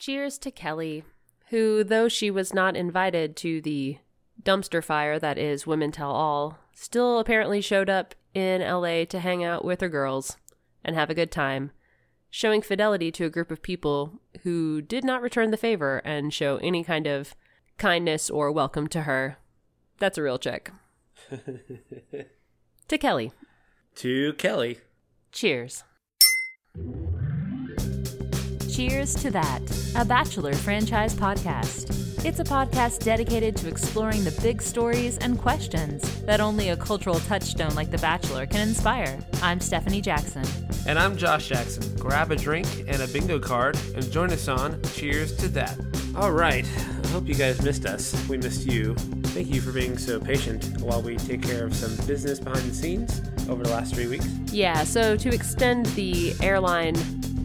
Cheers to Kelly, who, though she was not invited to the dumpster fire that is Women Tell All, still apparently showed up in LA to hang out with her girls and have a good time, showing fidelity to a group of people who did not return the favor and show any kind of kindness or welcome to her. That's a real chick. to Kelly. to Kelly. Cheers. Cheers to That, a Bachelor franchise podcast. It's a podcast dedicated to exploring the big stories and questions that only a cultural touchstone like The Bachelor can inspire. I'm Stephanie Jackson. And I'm Josh Jackson. Grab a drink and a bingo card and join us on Cheers to That. All right. I hope you guys missed us. We missed you. Thank you for being so patient while we take care of some business behind the scenes over the last three weeks. Yeah, so to extend the airline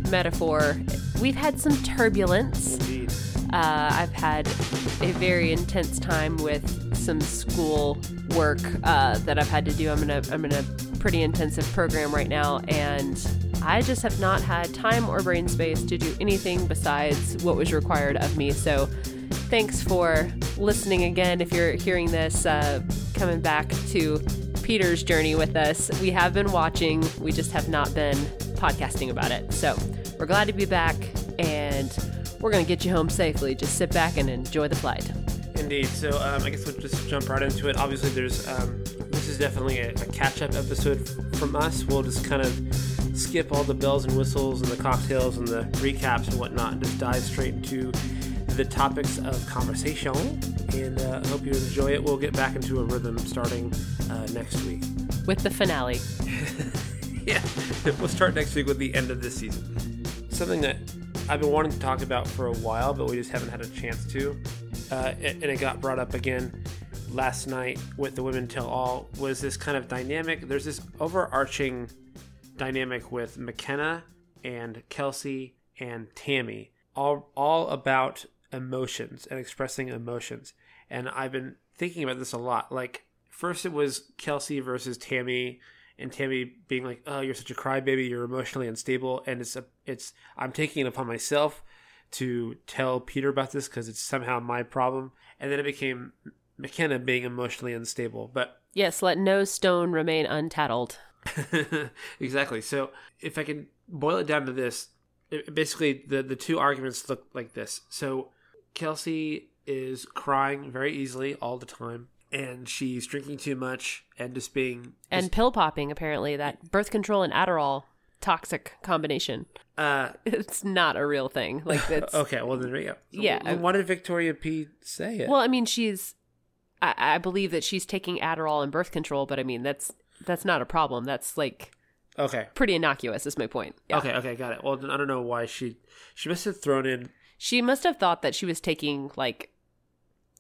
metaphor, we've had some turbulence. Indeed. Uh, I've had a very intense time with some school work uh, that I've had to do. I'm in a I'm in a pretty intensive program right now, and I just have not had time or brain space to do anything besides what was required of me. So, thanks for listening again. If you're hearing this, uh, coming back to Peter's journey with us, we have been watching. We just have not been podcasting about it. So, we're glad to be back and we're going to get you home safely. Just sit back and enjoy the flight. Indeed. So um, I guess we'll just jump right into it. Obviously, there's um, this is definitely a, a catch-up episode from us. We'll just kind of skip all the bells and whistles and the cocktails and the recaps and whatnot, and just dive straight into the topics of conversation. And uh, I hope you enjoy it. We'll get back into a rhythm starting uh, next week. With the finale. yeah, we'll start next week with the end of this season. Something that I've been wanting to talk about for a while, but we just haven't had a chance to. Uh, and it got brought up again last night with the Women Tell All was this kind of dynamic. There's this overarching dynamic with Mykenna and Kelsey and Tammy, all all about emotions and expressing emotions. And I've been thinking about this a lot. Like first, it was Kelsey versus Tammy and Tammy being like, "Oh, you're such a crybaby. You're emotionally unstable." And it's a, it's I'm taking it upon myself to tell Peter about this because it's somehow my problem. And then it became Mykenna being emotionally unstable. But Yes, let no stone remain untattled. exactly. So if I can boil it down to this, it, basically the the two arguments look like this. So Kelsey is crying very easily all the time. And she's drinking too much and just being And pill popping, apparently, that birth control and Adderall toxic combination. uh It's not a real thing. Like it's Okay, well then yeah. Yeah, Well, I- why did Victoria P say it? Well, I mean, she's. I, I believe that she's taking Adderall and birth control, but I mean, that's that's not a problem. That's like okay. pretty innocuous. Is my point. Yeah. Okay, okay, got it. Well, then I don't know why she she must have thrown in She must have thought that she was taking like,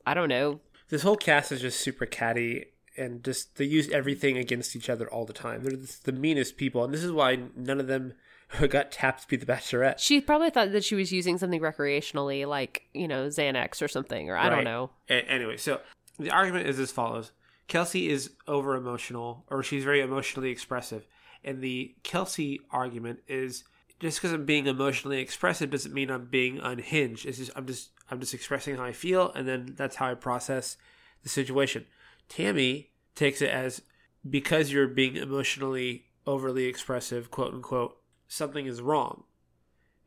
I don't know. This whole cast is just super catty and just they use everything against each other all the time. They're the meanest people, and this is why none of them got tapped to be the Bachelorette. She probably thought that she was using something recreationally, like you know Xanax or something, or I don't know. A- anyway, so the argument is as follows: Kelsey is over emotional, or she's very emotionally expressive, and the Kelsey argument is just because I'm being emotionally expressive doesn't mean I'm being unhinged. It's just I'm just I'm just expressing how I feel, and then that's how I process the situation. Tammy takes it as because you're being emotionally overly expressive, quote unquote, something is wrong,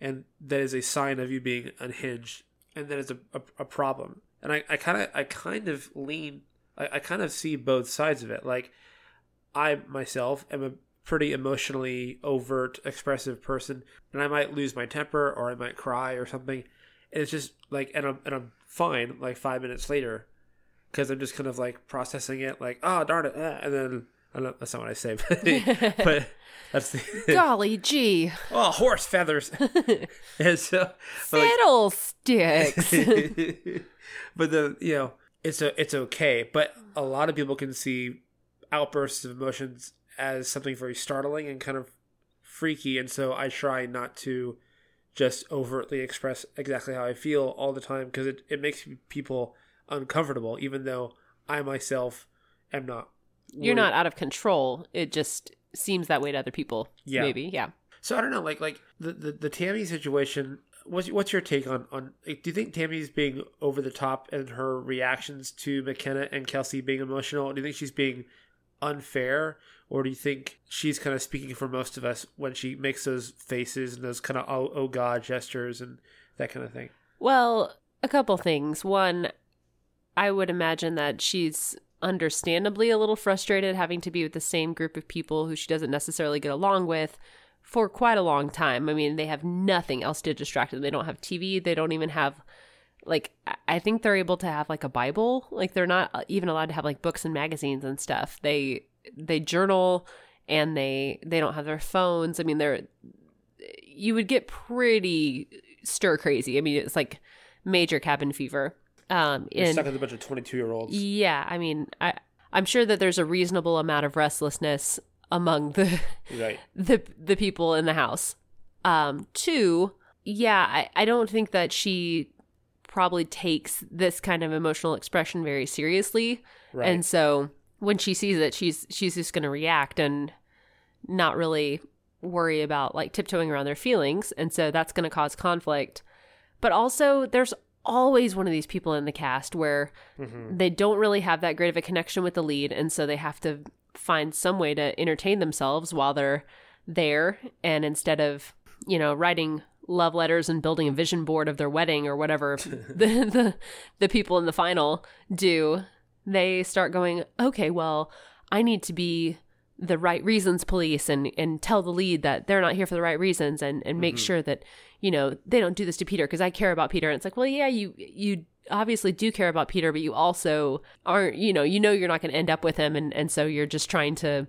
and that is a sign of you being unhinged, and that is a, a, a problem. And I, kind of I kind of lean I, I kind of see both sides of it. Like I myself am a pretty emotionally overt, expressive person, and I might lose my temper or I might cry or something. And it's just like, and I'm and I'm fine like five minutes later because I'm just kind of like processing it, like oh darn it, ah, and then I don't, that's not what I say, but, but that's the Golly gee, oh horse feathers. and so like, fiddlesticks. but the you know it's a it's okay but a lot of people can see outbursts of emotions as something very startling and kind of freaky and so i try not to just overtly express exactly how i feel all the time because it, it makes people uncomfortable even though i myself am not You're not out of control. It just seems that way to other people. Yeah. Maybe. Yeah. So I don't know, like like the the, the Tammy situation. What's what's your take on on? Like, do you think Tammy's being over the top in her reactions to Mykenna and Kelsey being emotional? Do you think she's being unfair, or do you think she's kind of speaking for most of us when she makes those faces and those kind of oh, oh god gestures and that kind of thing? Well, a couple things. One, I would imagine that she's understandably a little frustrated having to be with the same group of people who she doesn't necessarily get along with for quite a long time. I mean, they have nothing else to distract them. They don't have TV. They don't even have like I think they're able to have like a Bible. Like they're not even allowed to have like books and magazines and stuff. They they journal and they they don't have their phones. I mean, they're you would get pretty stir crazy. I mean, it's like major cabin fever. Um, You're stuck with a bunch of twenty two year olds. yeah, I mean, I I'm sure that there's a reasonable amount of restlessness among the Right. the the people in the house. Um, two, yeah, I, I don't think that she probably takes this kind of emotional expression very seriously. Right. And so when she sees it, she's she's just gonna react and not really worry about like tiptoeing around their feelings. And so that's gonna cause conflict. But also there's always one of these people in the cast where mm-hmm. they don't really have that great of a connection with the lead and so they have to find some way to entertain themselves while they're there and instead of you know writing love letters and building a vision board of their wedding or whatever the, the the people in the final do they start going okay well i need to be the right reasons police and and tell the lead that they're not here for the right reasons and and make sure that you know they don't do this to peter because i care about peter. And it's like well yeah you you obviously do care about peter but you also aren't you know you know you're not going to end up with him and and so you're just trying to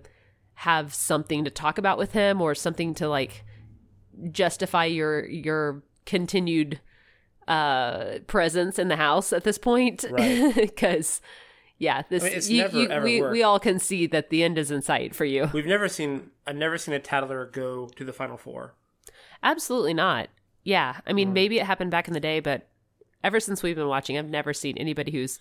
have something to talk about with him or something to like justify your your continued uh presence in the house at this point. Right. yeah this I mean, you, never, you- ever we, worked. we all can see that the end is in sight for you We've never seen. I've never seen a tattler go to the final four. absolutely not yeah i Mm. mean maybe it happened back in the day but ever since we've been watching i've never seen anybody who's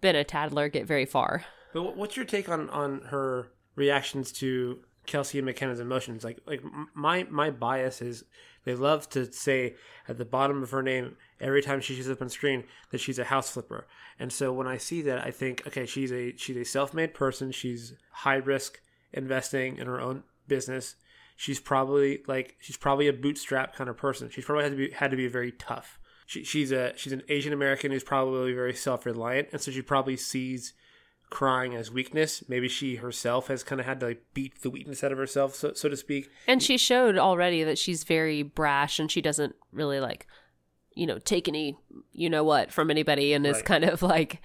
been a tattler get very far But what's your take on on her reactions to Kelsey and Mykenna's emotions? Like like my my bias is they love to say at the bottom of her name every time she shows up on screen that she's a house flipper. And so when I see that, I think okay, she's a she's a self made person. She's high risk investing in her own business. She's probably like she's probably a bootstrap kind of person. She's probably had to be had to be very tough. She, she's a she's an Asian American who's probably very self reliant, and so she probably sees crying as weakness. Maybe she herself has kind of had to like beat the weakness out of herself, so so to speak. And she showed already that she's very brash and she doesn't really like, you know, take any, you know what, from anybody and is kind of like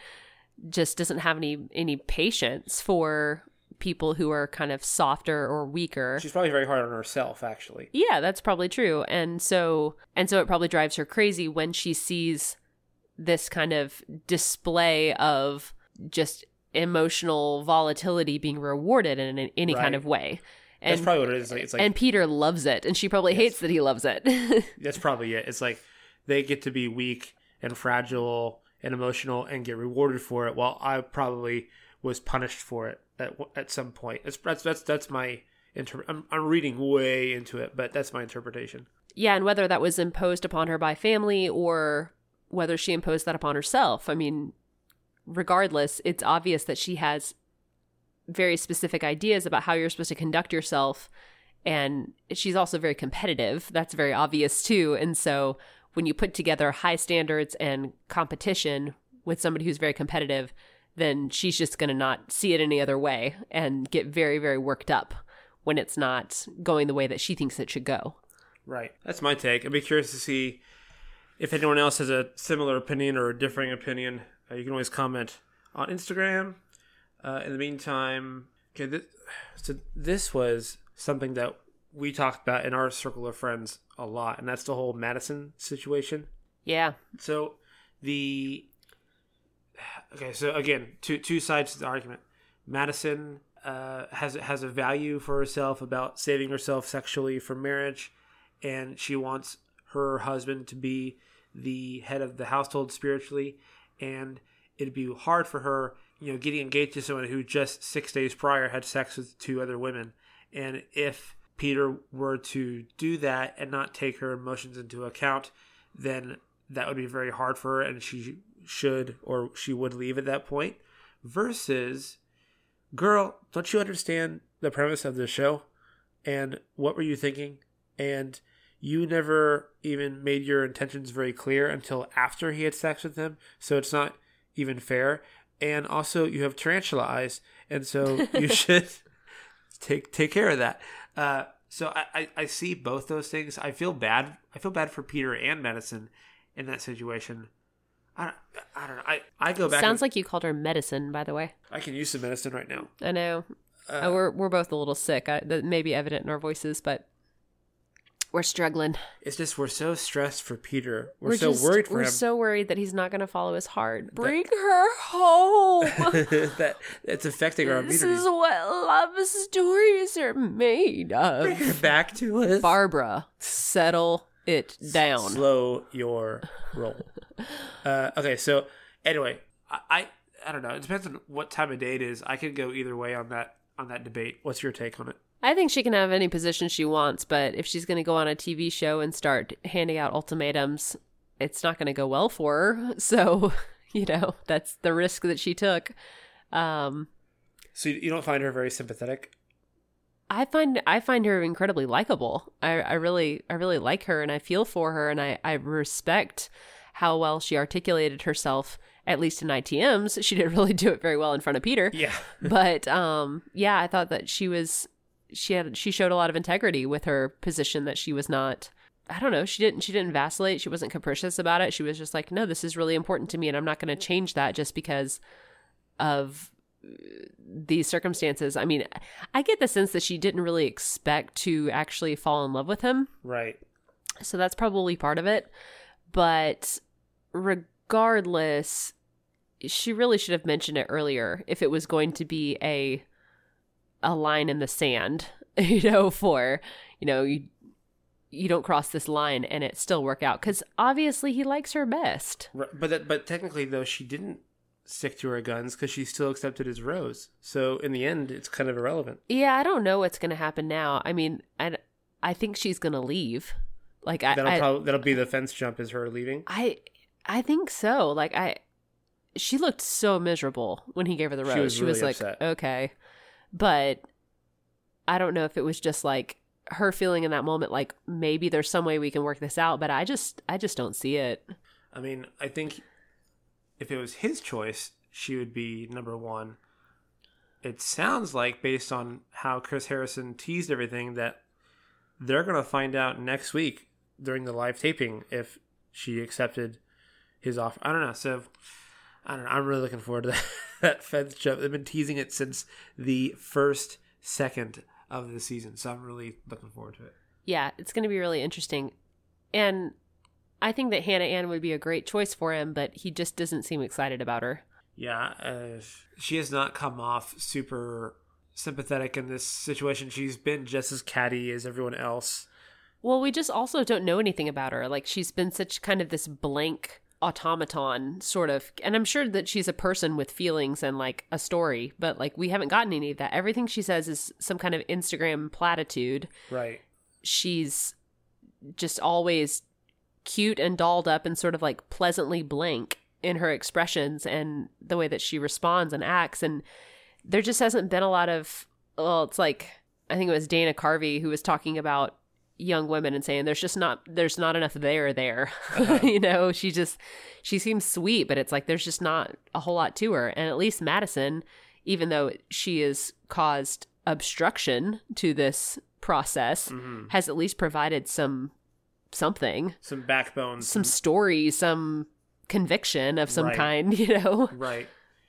just doesn't have any any patience for people who are kind of softer or weaker. She's probably very hard on herself, actually. Yeah, that's probably true. And so and so it probably drives her crazy when she sees this kind of display of just emotional volatility being rewarded in any, any kind of way. That's And probably what it is. Like, it's like and Peter loves it and she probably hates that he loves it. that's probably it. It's like they get to be weak and fragile and emotional and get rewarded for it, while I probably was punished for it at at some point. That's that's that's, that's my inter- I'm, I'm reading way into it, but that's my interpretation. Yeah, and whether that was imposed upon her by family or whether she imposed that upon herself. I mean, regardless, it's obvious that she has very specific ideas about how you're supposed to conduct yourself. And she's also very competitive. That's very obvious too. And so when you put together high standards and competition with somebody who's very competitive, then she's just going to not see it any other way and get very, very worked up when it's not going the way that she thinks it should go. Right. That's my take. I'd be curious to see if anyone else has a similar opinion or a differing opinion. Uh, you can always comment on Instagram. Uh, in the meantime, okay, this, so this was something that we talked about in our circle of friends a lot, and that's the whole Madison situation. Yeah. So the okay, so again, two two sides to the argument. Madison uh, has has a value for herself about saving herself sexually from marriage, and she wants her husband to be the head of the household spiritually, and it'd be hard for her, you know, getting engaged to someone who just six days prior had sex with two other women, and if Peter were to do that and not take her emotions into account, then that would be very hard for her and she should or she would leave at that point. Versus, girl, don't you understand the premise of the show? And what were you thinking? And you never even made your intentions very clear until after he had sex with him. So it's not even fair. And also, you have tarantula eyes, and so you should take take care of that. Uh, so I, I, I see both those things. I feel bad. I feel bad for Peter and Madison in that situation. I don't, I don't know. I, I go back. Sounds and- like you called her medicine, by the way. I can use some medicine right now. I know. Uh, Uh, we're we're both a little sick. I, that may be evident in our voices, but we're struggling. It's just we're so stressed for Peter. We're, We're so just- worried for We're him so worried that he's not going to follow his heart. Bring her home. that it's affecting our this immunity. is what love stories are made of. Bring her back to us. Barbara, settle it down. Slow your roll. uh, okay, so anyway, I, I I don't know. It depends on what time of day it is. I could go either way on that on that debate. What's your take on it? I think she can have any position she wants, but if she's going to go on a TV show and start handing out ultimatums, it's not going to go well for her. So, you know, that's the risk that she took. Um, So you, you don't find her very sympathetic? I find I find her incredibly likable. I, I really I really like her and I feel for her and I, I respect how well she articulated herself, at least in ITMs. She didn't really do it very well in front of Peter. Yeah. but um yeah, I thought that she was she had she showed a lot of integrity with her position that she was not I don't know, she didn't she didn't vacillate, she wasn't capricious about it. She was just like, "No, this is really important to me and I'm not going to change that just because of uh, these circumstances." I mean, I get the sense that she didn't really expect to actually fall in love with him. Right. So that's probably part of it. But regardless, she really should have mentioned it earlier if it was going to be a a line in the sand, you know, for, you know, you you don't cross this line and it still work out cuz obviously he likes her best. Right. But that, but technically though, she didn't stick to her guns because she still accepted his rose. So in the end, it's kind of irrelevant. Yeah, I don't know what's going to happen now. I mean, I I think she's going to leave. Like I That'll I, probably that'll be the fence jump is her leaving. I I think so. Like I she looked so miserable when he gave her the She rose. was She was, like, upset. okay. But I don't know if it was just like her feeling in that moment like maybe there's some way we can work this out, but I just I just don't see it. I mean, I think if it was his choice, she would be number one. It sounds like, based on how Chris Harrison teased everything, that they're going to find out next week during the live taping if she accepted his offer. I don't know. So, I don't know. I'm really looking forward to that, that fence jump. They've been teasing it since the first second of the season. So, I'm really looking forward to it. Yeah, it's going to be really interesting. And I think that Hannah Ann would be a great choice for him, but he just doesn't seem excited about her. Yeah, uh, she has not come off super sympathetic in this situation. She's been just as catty as everyone else. Well, we just also don't know anything about her. Like she's been such kind of this blank automaton sort of and I'm sure that she's a person with feelings and like a story, but like we haven't gotten any of that. Everything she says is some kind of Instagram platitude. Right. She's just always cute and dolled up and sort of like pleasantly blank in her expressions and the way that she responds and acts and there just hasn't been a lot of well it's like i think it was dana carvey who was talking about young women and saying there's just not there's not enough there there you know she just she seems sweet but it's like there's just not a whole lot to her and at least madison even though she has caused obstruction to this process Mhm. has at least provided some something Some backbone. some story some conviction of some Right. kind you know Right.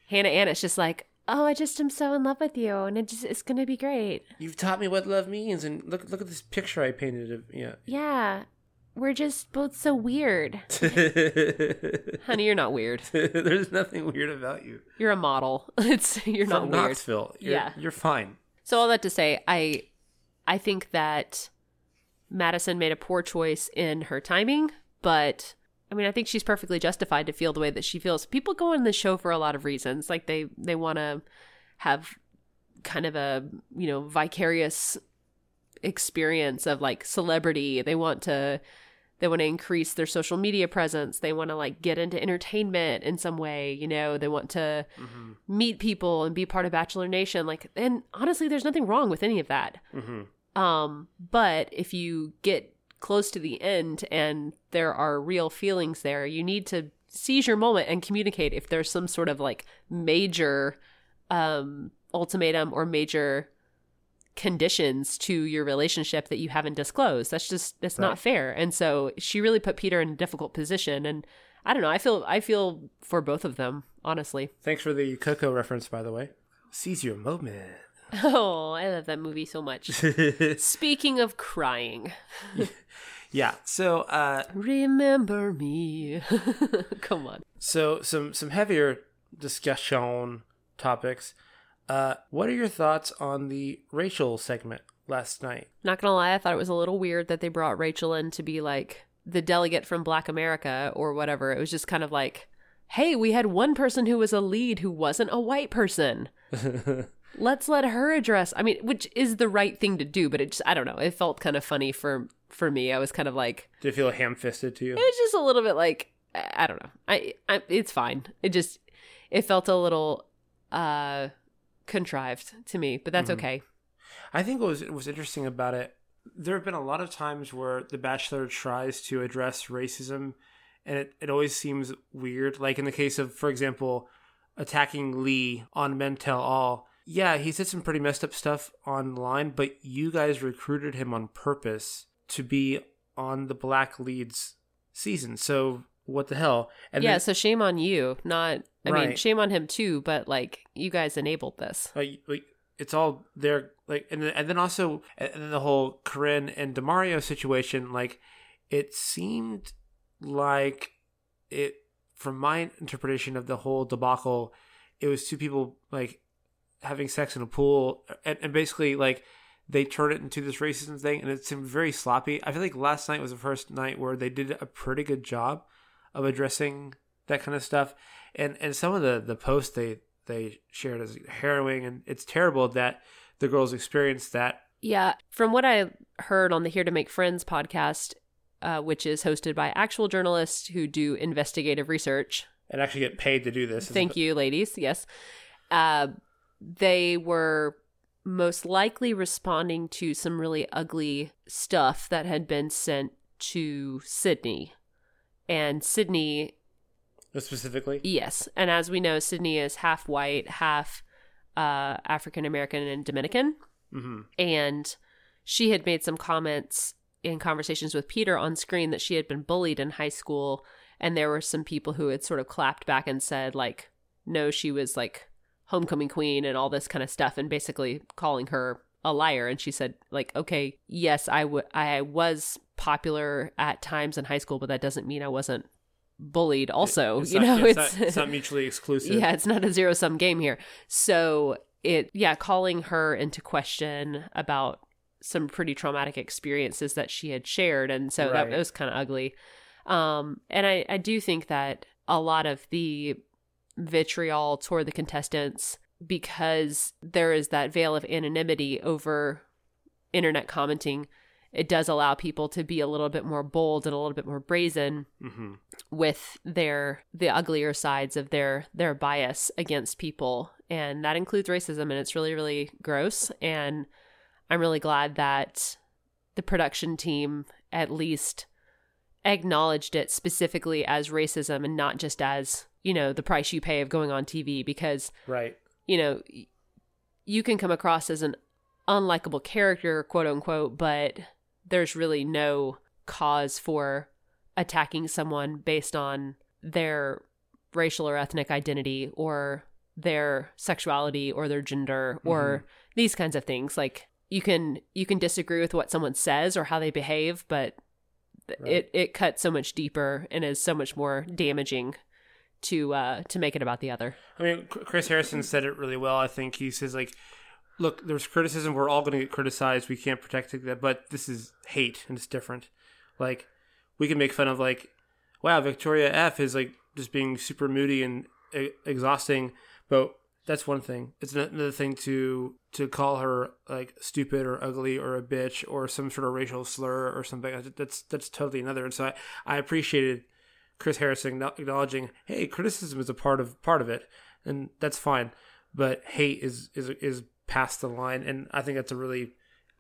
hannah ann it's just like oh i just am so in love with you and it just it's gonna be great You've taught me what love means, and look look at this picture I painted. Of, yeah. yeah we're just both so weird honey you're not weird There's nothing weird about you. you're a model it's you're not From weird Knoxville. You're, Yeah. You're fine. So all that to say, I I think that Madison made a poor choice in her timing, but I mean, I think she's perfectly justified to feel the way that she feels. People go on the show for a lot of reasons. Like they they want to have kind of a, you know, vicarious experience of like celebrity. They want to they want to increase their social media presence. They want to like get into entertainment in some way, you know, they want to Mm-hmm. meet people and be part of Bachelor Nation. Like and honestly there's nothing wrong with any of that. Mm-hmm. Um, but if you get close to the end and there are real feelings there, you need to seize your moment and communicate if there's some sort of like major um ultimatum or major conditions to your relationship that you haven't disclosed. That's just that's Right. not fair. And so she really put Peter in a difficult position and I don't know, I feel I feel for both of them, honestly. Thanks for the Coco reference, by the way. Seize your moment. Oh, I love that movie so much. Speaking of crying, yeah. So, uh, remember me. Come on. so some some heavier discussion topics. Uh, what are your thoughts on the Rachel segment last night? Not gonna lie, I thought it was a little weird that they brought Rachel in to be like the delegate from Black America or whatever. It was just kind of like, hey, we had one person who was a lead who wasn't a white person. Let's let her address. I mean, which is the right thing to do, but it just I don't know. It felt kind of funny for for me. I was kind of like Did it feel ham fisted to you? it was just a little bit like I don't know. I, I it's fine. It just it felt a little uh contrived to me, but that's Mhm. okay. I think what was was interesting about it. There have been a lot of times where The Bachelor tries to address racism, and it, it always seems weird. Like in the case of, for example, attacking Lee on Men Tell All. Yeah, he said some pretty messed up stuff online, but you guys recruited him on purpose to be on the Black Leads season. So what the hell? And yeah, then- so shame on you. Not I mean, shame on him too, but like you guys enabled this. like, like it's all there like and then, and then also and then the whole Corinne and Demario situation like it seemed like it from my interpretation of the whole debacle it was two people like having sex in a pool and, and basically like they turned it into this racism thing and it seemed very sloppy i feel like last night was the first night where they did a pretty good job of addressing that kind of stuff and and some of the the posts they they shared as harrowing and it's terrible that the girls experienced that Yeah, from what I heard on the Here to Make Friends podcast, uh, which is hosted by actual journalists who do investigative research. and actually get paid to do this Thank you, ladies. Yes. Uh, they were most likely responding to some really ugly stuff that had been sent to Sydney. And Sydney specifically? Yes, and as we know, Sydney is half white, half uh, African American and Dominican, hmm and she had made some comments in conversations with Peter on screen that she had been bullied in high school, and there were some people who had sort of clapped back and said like, no, she was like homecoming queen and all this kind of stuff, and basically calling her a liar. And she said like, okay, yes, I I was popular at times in high school, but that doesn't mean I wasn't bullied also it's you not, know it's, it's not, it's not mutually exclusive yeah it's not a zero sum game here so it yeah calling her into question about some pretty traumatic experiences that she had shared and so Right. that was kind of ugly um and i i do think that a lot of the vitriol toward the contestants because there is that veil of anonymity over internet commenting. It does allow people to be a little bit more bold and a little bit more brazen hmm with their the uglier sides of their their bias against people. And that includes racism and it's really really gross. And i'm really glad that the production team at least acknowledged it specifically as racism and not just as you know the price you pay of going on tv because right. you know you can come across as an unlikable character quote unquote but there's really no cause for attacking someone based on their racial or ethnic identity or their sexuality or their gender or mm-hmm. these kinds of things. Like you can you can disagree with what someone says or how they behave but Right. it it cuts so much deeper and is so much more damaging to uh to make it about the other I mean, Chris Harrison said it really well. I think he says like, "Look, there's criticism. We're all going to get criticized. We can't protect that, but this is hate, and it's different. Like, we can make fun of like, wow, Victoria F is like just being super moody and e- exhausting, but that's one thing. It's another thing to to call her like stupid or ugly or a bitch or some sort of racial slur or something. That's that's totally another. And so I, I appreciated Chris Harrison acknowledging, hey, criticism is a part of part of it, and that's fine. But hate is is is past the line, and I think that's a really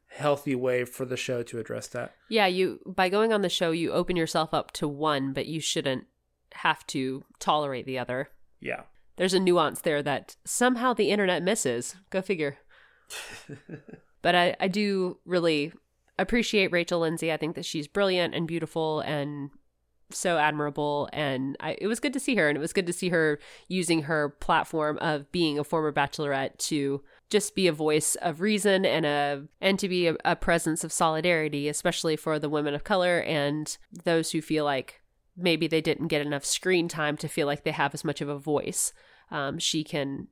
healthy way for the show to address that. Yeah, you by going on the show, you open yourself up to one, but you shouldn't have to tolerate the other. Yeah. There's a nuance there that somehow the internet misses. Go figure. but I, I do really appreciate Rachel Lindsay. I think that she's brilliant and beautiful and so admirable and I, it was good to see her and it was good to see her using her platform of being a former bachelorette to just be a voice of reason and a and to be a, a presence of solidarity especially for the women of color and those who feel like maybe they didn't get enough screen time to feel like they have as much of a voice. Um, she can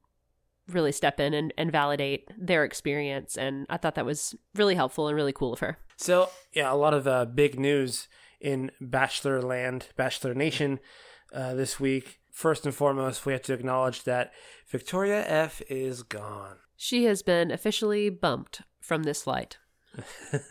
really step in and, and validate their experience and i thought that was really helpful and really cool of her. So yeah a lot of uh, big news in Bachelor Land, Bachelor Nation uh, this week. First and foremost, we have to acknowledge that Victoria F is gone. She has been officially bumped from this flight.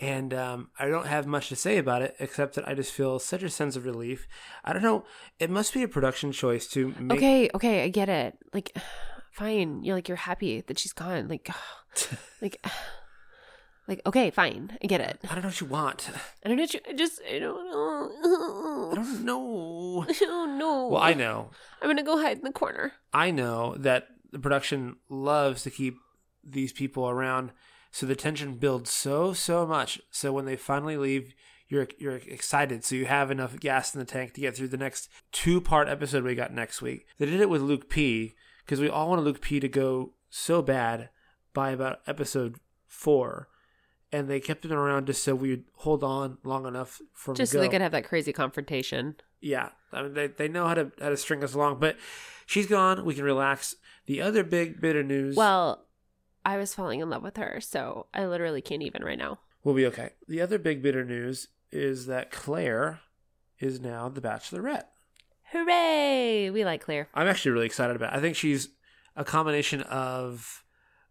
and um, I don't have much to say about it except that I just feel such a sense of relief. I don't know. It must be a production choice to make. Okay, okay, I get it. Like, fine. You're like you're happy that she's gone. Like, like. Like, okay, fine, I get it. I don't know what you want. I don't know. What you, I just, I don't know. I don't know. I don't know. Well, I know. I'm gonna go hide in the corner. I know that the production loves to keep these people around, so the tension builds so so much. So when they finally leave, you're you're excited. So you have enough gas in the tank to get through the next two part episode we got next week. They did it with Luke P because we all wanted Luke P to go so bad by about episode four and they kept him around just so we'd hold on long enough for just so they could have that crazy confrontation. Yeah, I mean they they know how to how to string us along, but she's gone. We can relax. The other big bit of news. Well, I was falling in love with her, so I literally can't even right now. We'll be okay. The other big bit of news is that Clare is now the Bachelorette. Hooray! We like Clare. I'm actually really excited about. It. I think she's a combination of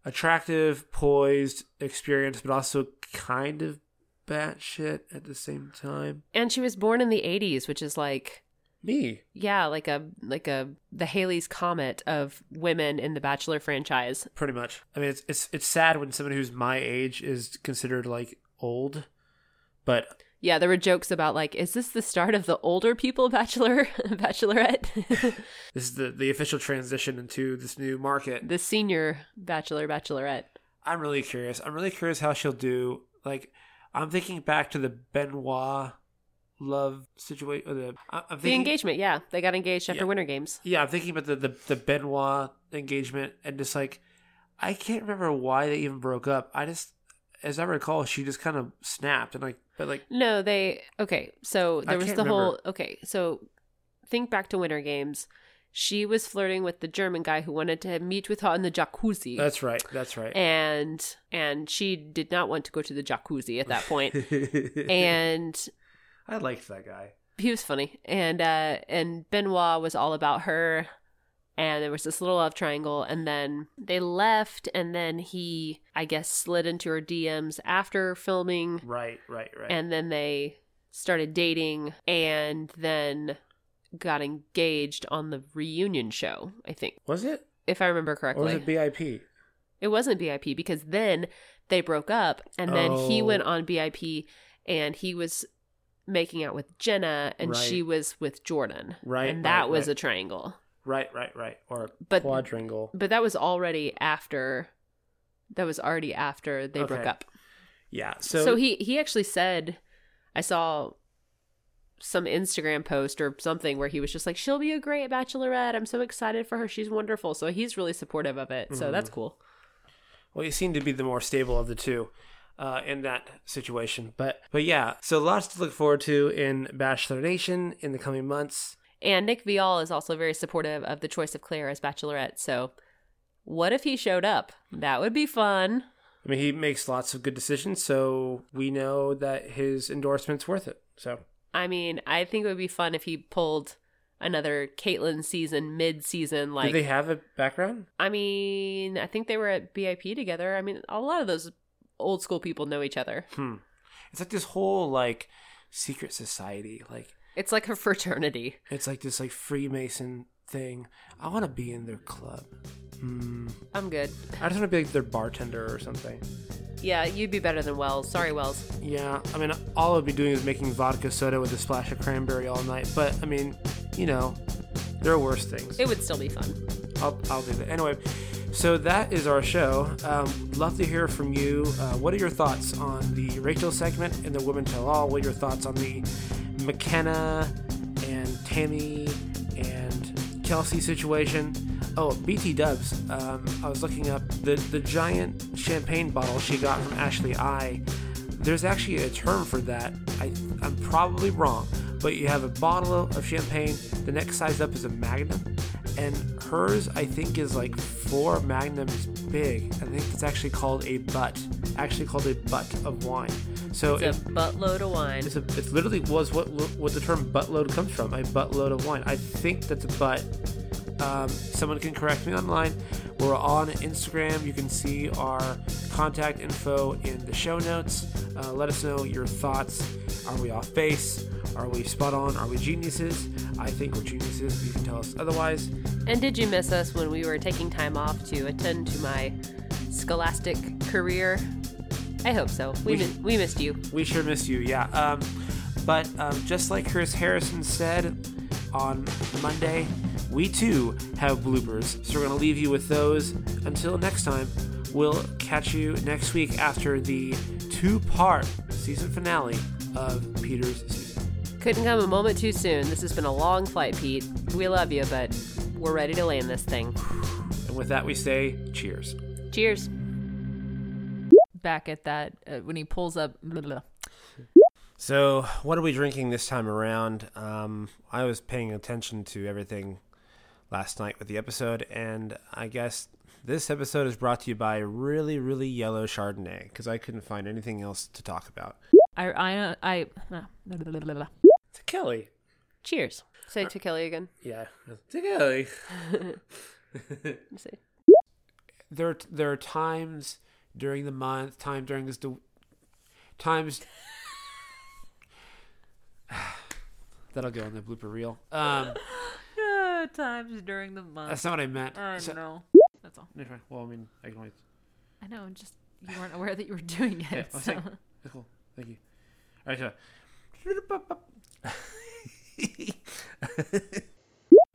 attractive, poised, experienced, but also kind of batshit at the same time. And she was born in the '80s, which is like me. Yeah, like a like a the Halley's comet of women in the Bachelor franchise. Pretty much. I mean, it's it's it's sad when someone who's my age is considered like old, but yeah, there were jokes about like, is this the start of the older people bachelor bachelorette? this is the the official transition into this new market. The senior bachelor bachelorette. I'm really curious. I'm really curious how she'll do. Like, I'm thinking back to the Benoit love situation. The, thinking, the engagement, yeah, they got engaged after yeah, Winter Games. Yeah, I'm thinking about the, the the Benoit engagement and just like, I can't remember why they even broke up. I just, as I recall, she just kind of snapped and like but like No, they okay. So there I was the remember. whole okay, so think back to Winter Games. She was flirting with the German guy who wanted to meet with her in the jacuzzi. That's right. That's right. And and she did not want to go to the jacuzzi at that point. and I liked that guy. He was funny. And uh and Benoit was all about her and there was this little love triangle and then they left and then he i guess slid into her dms after filming. Right right right. And then they started dating and then got engaged on the reunion show i think. Was it? If i remember correctly or was it bip it wasn't bip because then they broke up and then oh. he went on bip and he was making out with jenna and right. she was with jordan. Right and that right, was right. a triangle Right, right, right. Or but, quadrangle. But that was already after. That was already after they okay. broke up. Yeah. So so he he actually said, I saw some Instagram post or something where he was just like, "She'll be a great bachelorette. I'm so excited for her. She's wonderful." So he's really supportive of it. So mm-hmm. that's cool. Well, he seemed to be the more stable of the two uh, in that situation. But but yeah, so lots to look forward to in Bachelor Nation in the coming months. And Nick Viall is also very supportive of the choice of Clare as Bachelorette. So, what if he showed up? That would be fun. I mean, he makes lots of good decisions, so we know that his endorsement's worth it. So, I mean, I think it would be fun if he pulled another Kaitlyn season, mid season. Like, Do they have a background? I mean, I think they were at BIP together. I mean, a lot of those old school people know each other. Hmm. It's like this whole like secret society. Like It's like a fraternity. it's like this like Freemason thing. I want to be in their club. Hmm. I'm good. I just want to be like their bartender or something. Yeah, you'd be better than Wells. Sorry, Wells. Yeah, I mean, all I'd be doing is making vodka soda with a splash of cranberry all night. But I mean, you know, there are worse things. It would still be fun. I'll, I'll do that. Anyway, so that is our show. Um, love to hear from you. Uh, what are your thoughts on the Rachel segment and the Women Tell All? What are your thoughts on the Mykenna and Tammy and Kelsey situation? Oh, BT Dubs. Um, I was looking up the, the giant champagne bottle she got from Ashley I. There's actually a term for that. I, I'm probably wrong, but you have a bottle of champagne. The next size up is a Magnum, and hers I think is like four Magnums big. I think it's actually called a butt. Actually called a butt of wine. So It's it- a buttload of wine. it's, a, it's literally was what what the term buttload comes from a buttload of wine. I think that's a butt. Um, someone can correct me online. We're on Instagram. You can see our contact info in the show notes. Uh, let us know your thoughts. Are we off base? Are we spot on? Are we geniuses? I think we're geniuses. You can tell us otherwise. And did you miss us when we were taking time off to attend to my scholastic career? I hope so. We, We- mi- we missed you. We sure miss you, yeah. Um, but um, just like Chris Harrison said on Monday, we too have bloopers. So we're going to leave you with those. Until next time, we'll catch you next week after the two part season finale of Peter's season. Couldn't come a moment too soon. This has been a long flight, Pete. We love you, but we're ready to land this thing. And with that, we say cheers. Cheers. Back at that, uh, when he pulls up. Blah, blah. So, what are we drinking this time around? Um, I was paying attention to everything last night with the episode, and I guess this episode is brought to you by really, really yellow Chardonnay because I couldn't find anything else to talk about. I, I, I, uh, blah, blah, blah, blah. To Kelly. Cheers. Say to Kelly again. Yeah. To Kelly. Say- There, there are times during the month, time during this, times. That'll go on the blooper reel. Um, Uh, times during the month. that's not what I meant. I So- know. That's all. Okay, Well, I mean, I can always. I know. Just you weren't aware that you were doing it. Yeah, so. take- Cool. Thank you. All right, so.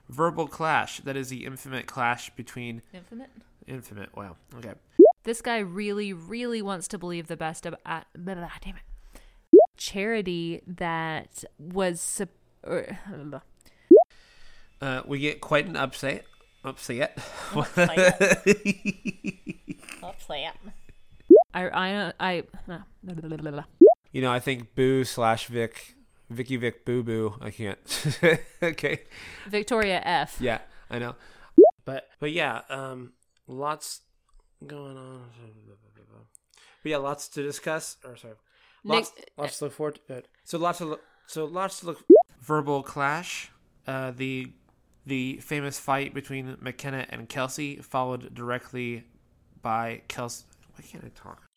Verbal clash. That is the infinite clash between Infinite. Infinite. Wow. Okay. This guy really, really wants to believe the best of. Uh, blah, blah, damn it. Charity that was. sup- Or. Uh, we get quite an upset. Upset. Upset. I, I, I. uh, blah, blah, blah, blah, blah. you know, I think Boo slash Vic, Vicky Vic Boo Boo. I can't. okay. Victoria F. Yeah, I know. But but yeah, um, lots going on. But yeah, lots to discuss. Or sorry, lots Nick- lots to look forward to. So lots to look. So lots to look. Verbal clash. Uh, the the famous fight between Mykenna and Kelsey, followed directly by Kelsey. Why can't I talk?